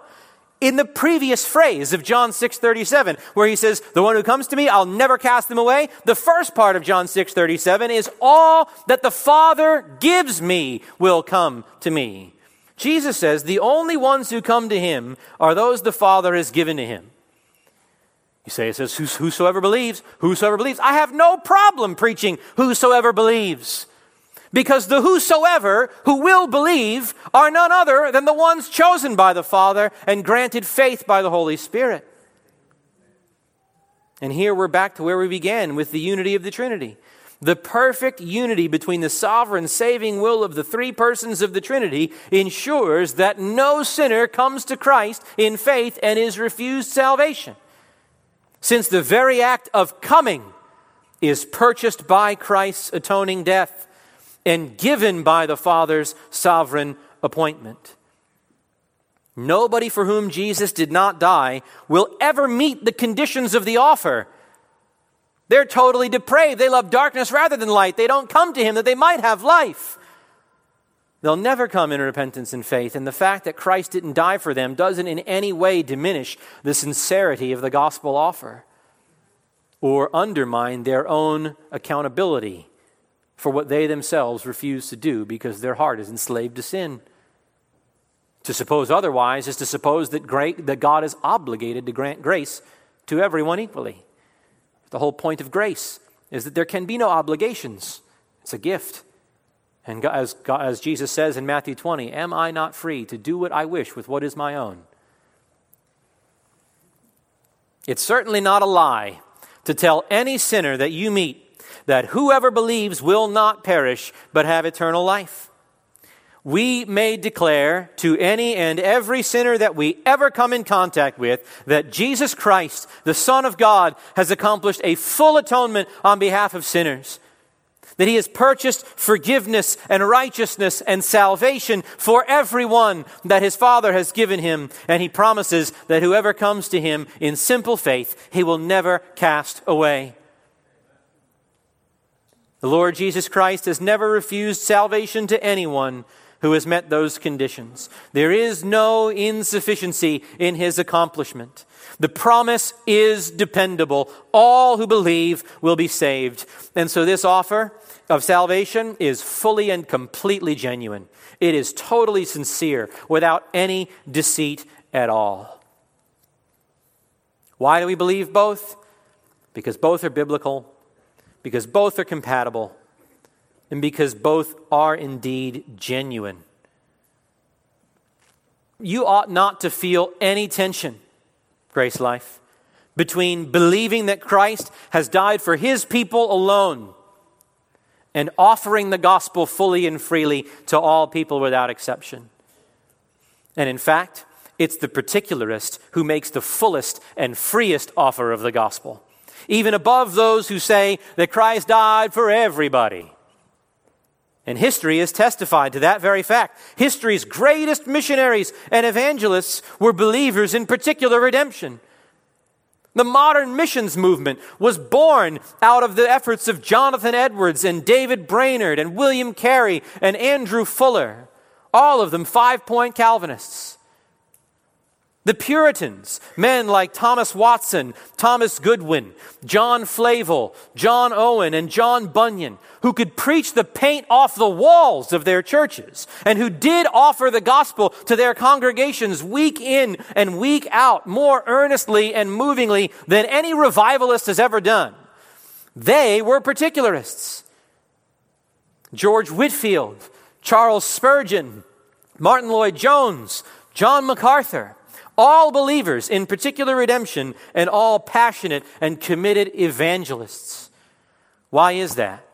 in the previous phrase of John 6:37 where he says the one who comes to me I'll never cast them away the first part of John 6:37 is all that the father gives me will come to me Jesus says the only ones who come to him are those the father has given to him you say it says whosoever believes whosoever believes I have no problem preaching whosoever believes because the whosoever who will believe are none other than the ones chosen by the Father and granted faith by the Holy Spirit. And here we're back to where we began with the unity of the Trinity. The perfect unity between the sovereign saving will of the three persons of the Trinity ensures that no sinner comes to Christ in faith and is refused salvation. Since the very act of coming is purchased by Christ's atoning death and given by the Father's sovereign appointment. Nobody for whom Jesus did not die will ever meet the conditions of the offer. They're totally depraved. They love darkness rather than light. They don't come to Him that they might have life. They'll never come in repentance and faith. And the fact that Christ didn't die for them doesn't in any way diminish the sincerity of the gospel offer or undermine their own accountability for what they themselves refuse to do because their heart is enslaved to sin. To suppose otherwise is to suppose that, great, that God is obligated to grant grace to everyone equally. The whole point of grace is that there can be no obligations, it's a gift. And as, as Jesus says in Matthew 20, Am I not free to do what I wish with what is my own? It's certainly not a lie to tell any sinner that you meet that whoever believes will not perish, but have eternal life. We may declare to any and every sinner that we ever come in contact with that Jesus Christ, the Son of God, has accomplished a full atonement on behalf of sinners. That he has purchased forgiveness and righteousness and salvation for everyone that his Father has given him. And he promises that whoever comes to him in simple faith, he will never cast away. The Lord Jesus Christ has never refused salvation to anyone who has met those conditions. There is no insufficiency in his accomplishment. The promise is dependable. All who believe will be saved. And so this offer of salvation is fully and completely genuine. It is totally sincere without any deceit at all. Why do we believe both? Because both are biblical because both are compatible and because both are indeed genuine. You ought not to feel any tension, GraceLife, between believing that Christ has died for his people alone and offering the gospel fully and freely to all people without exception. And in fact, it's the particularist who makes the fullest and freest offer of the gospel even above those who say that Christ died for everybody. And history has testified to that very fact. History's greatest missionaries and evangelists were believers in particular redemption. The modern missions movement was born out of the efforts of Jonathan Edwards and David Brainerd and William Carey and Andrew Fuller, all of them five point Calvinists. The Puritans, men like Thomas Watson, Thomas Goodwin, John Flavel, John Owen, and John Bunyan, who could preach the paint off the walls of their churches and who did offer the gospel to their congregations week in and week out more earnestly and movingly than any revivalist has ever done. They were particularists. George Whitefield, Charles Spurgeon, Martyn Lloyd-Jones, John MacArthur, all believers in particular redemption, and all passionate and committed evangelists. Why is that?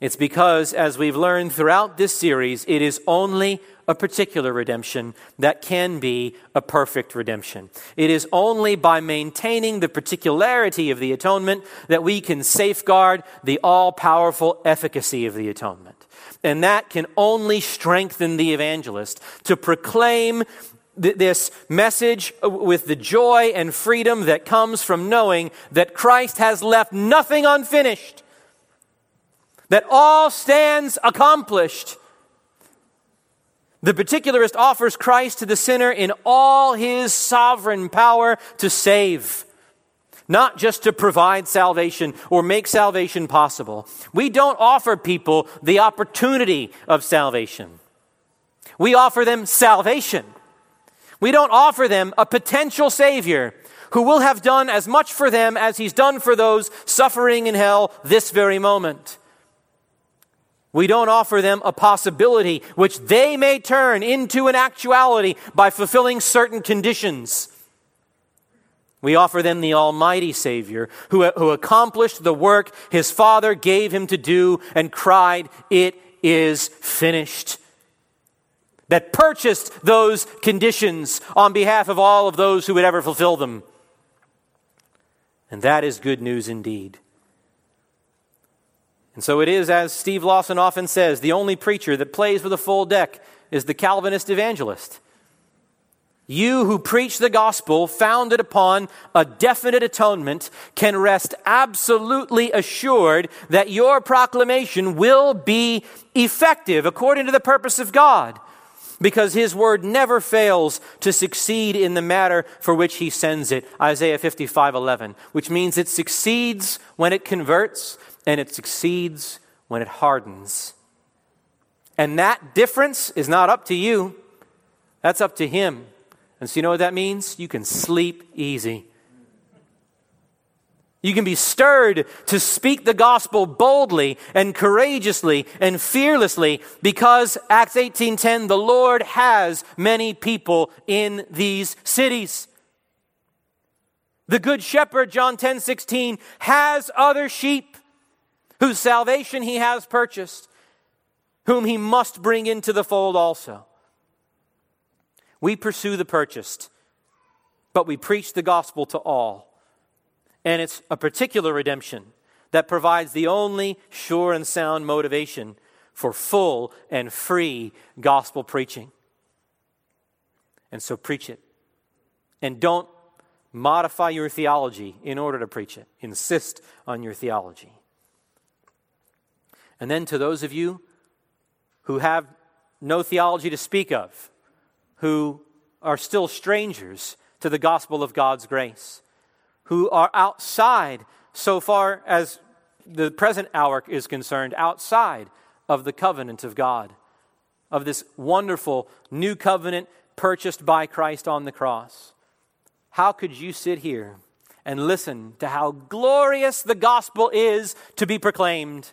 It's because, as we've learned throughout this series, it is only a particular redemption that can be a perfect redemption. It is only by maintaining the particularity of the atonement that we can safeguard the all powerful efficacy of the atonement. And that can only strengthen the evangelist to proclaim th- this message with the joy and freedom that comes from knowing that Christ has left nothing unfinished, that all stands accomplished the particularist offers Christ to the sinner in all his sovereign power to save, not just to provide salvation or make salvation possible. We don't offer people the opportunity of salvation. We offer them salvation. We don't offer them a potential Savior who will have done as much for them as He's done for those suffering in hell this very moment. We don't offer them a possibility which they may turn into an actuality by fulfilling certain conditions. We offer them the Almighty Savior who, who accomplished the work his Father gave him to do and cried, It is finished. That purchased those conditions on behalf of all of those who would ever fulfill them. And that is good news indeed. And so it is, as Steve Lawson often says, the only preacher that plays with a full deck is the Calvinist evangelist. You who preach the gospel founded upon a definite atonement can rest absolutely assured that your proclamation will be effective according to the purpose of God because his word never fails to succeed in the matter for which he sends it isaiah 55 11 which means it succeeds when it converts and it succeeds when it hardens. And that difference is not up to you, that's up to Him. And so, you know what that means? You can sleep easy. You can be stirred to speak the gospel boldly and courageously and fearlessly because Acts 18:10 the Lord has many people in these cities. The good shepherd John 10:16 has other sheep whose salvation he has purchased, whom he must bring into the fold also. We pursue the purchased, but we preach the gospel to all. And it's a particular redemption that provides the only sure and sound motivation for full and free gospel preaching. And so preach it. And don't modify your theology in order to preach it. Insist on your theology. And then to those of you who have no theology to speak of, who are still strangers to the gospel of God's grace, who are outside, so far as the present hour is concerned, outside of the covenant of God, of this wonderful new covenant purchased by Christ on the cross. How could you sit here and listen to how glorious the gospel is to be proclaimed?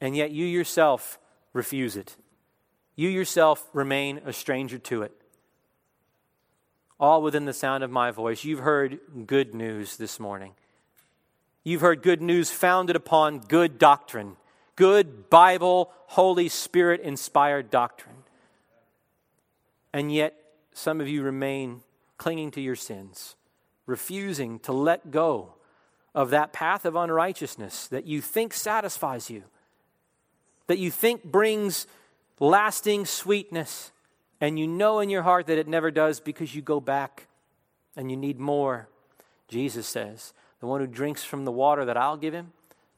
and yet you yourself refuse it. You yourself remain a stranger to it. All within the sound of my voice, you've heard good news this morning. You've heard good news founded upon good doctrine, good Bible, Holy Spirit inspired doctrine. And yet, some of you remain clinging to your sins, refusing to let go of that path of unrighteousness that you think satisfies you that you think brings lasting sweetness, and you know in your heart that it never does because you go back and you need more. Jesus says, The one who drinks from the water that I'll give him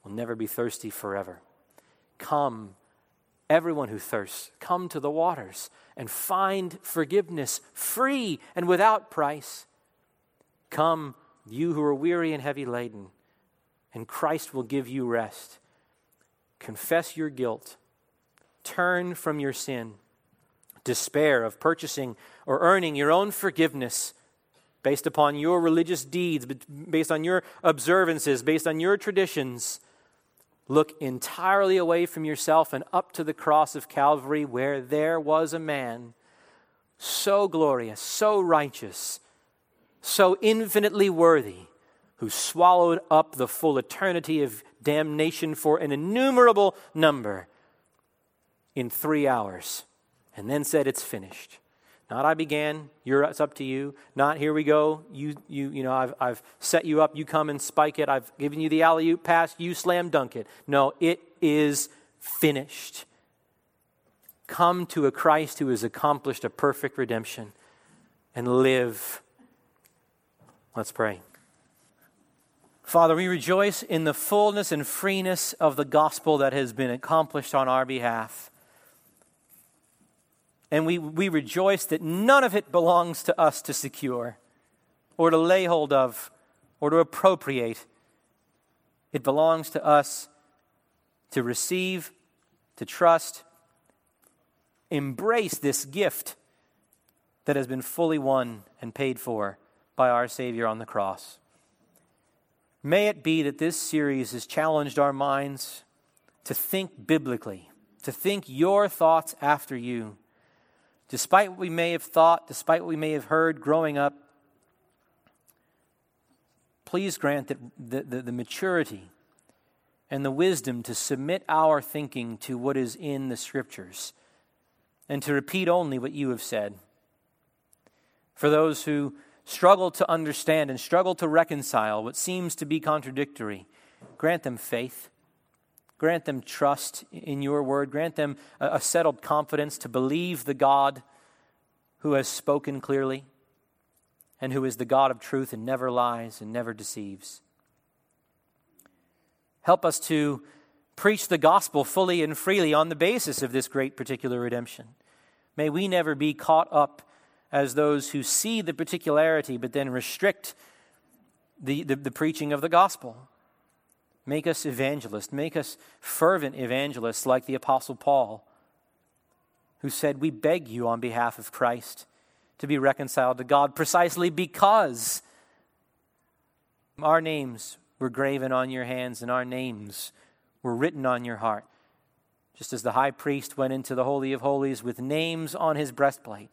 will never be thirsty forever. Come, everyone who thirsts, come to the waters and find forgiveness free and without price. Come, you who are weary and heavy laden, and Christ will give you rest confess your guilt, turn from your sin, despair of purchasing or earning your own forgiveness based upon your religious deeds, based on your observances, based on your traditions. Look entirely away from yourself and up to the cross of Calvary, where there was a man so glorious, so righteous, so infinitely worthy, who swallowed up the full eternity of damnation for an innumerable number in three hours, and then said, It's finished. Not I began, you're, it's up to you. Not here we go, you, you, you know, I've, I've set you up, you come and spike it. I've given you the alley oop pass, you slam dunk it. No, it is finished. Come to a Christ who has accomplished a perfect redemption and live. Let's pray. Father, we rejoice in the fullness and freeness of the gospel that has been accomplished on our behalf. And we, we rejoice that none of it belongs to us to secure or to lay hold of or to appropriate. It belongs to us to receive, to trust, embrace this gift that has been fully won and paid for by our Savior on the cross. May it be that this series has challenged our minds to think biblically, to think your thoughts after you Despite what we may have thought, despite what we may have heard growing up, please grant that the, the, the maturity and the wisdom to submit our thinking to what is in the Scriptures and to repeat only what you have said. For those who struggle to understand and struggle to reconcile what seems to be contradictory, grant them faith Grant them trust in your word. Grant them a, settled confidence to believe the God who has spoken clearly and who is the God of truth and never lies and never deceives. Help us to preach the gospel fully and freely on the basis of this great particular redemption. May we never be caught up as those who see the particularity but then restrict the, the, the preaching of the gospel. Make us evangelists. Make us fervent evangelists like the Apostle Paul, who said, We beg you on behalf of Christ to be reconciled to God precisely because our names were graven on your hands and our names were written on your heart. Just as the high priest went into the Holy of Holies with names on his breastplate,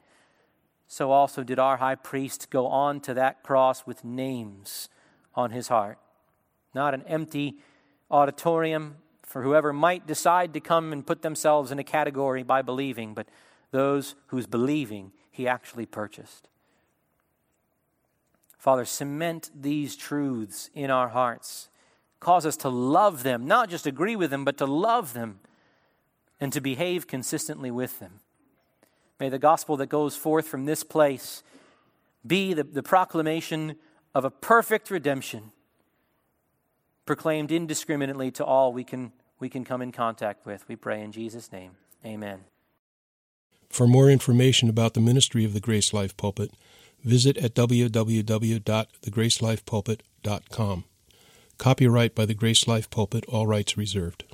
so also did our high priest go on to that cross with names on his heart not an empty auditorium for whoever might decide to come and put themselves in a category by believing, but those whose believing he actually purchased. Father, cement these truths in our hearts. Cause us to love them, not just agree with them, but to love them and to behave consistently with them. May the gospel that goes forth from this place be the, the proclamation of a perfect redemption proclaimed indiscriminately to all we can, we can come in contact with. We pray in Jesus' name. Amen. For more information about the ministry of the GraceLife Pulpit, visit at www.thegracelifepulpit.com. Copyright by the GraceLife Pulpit, all rights reserved.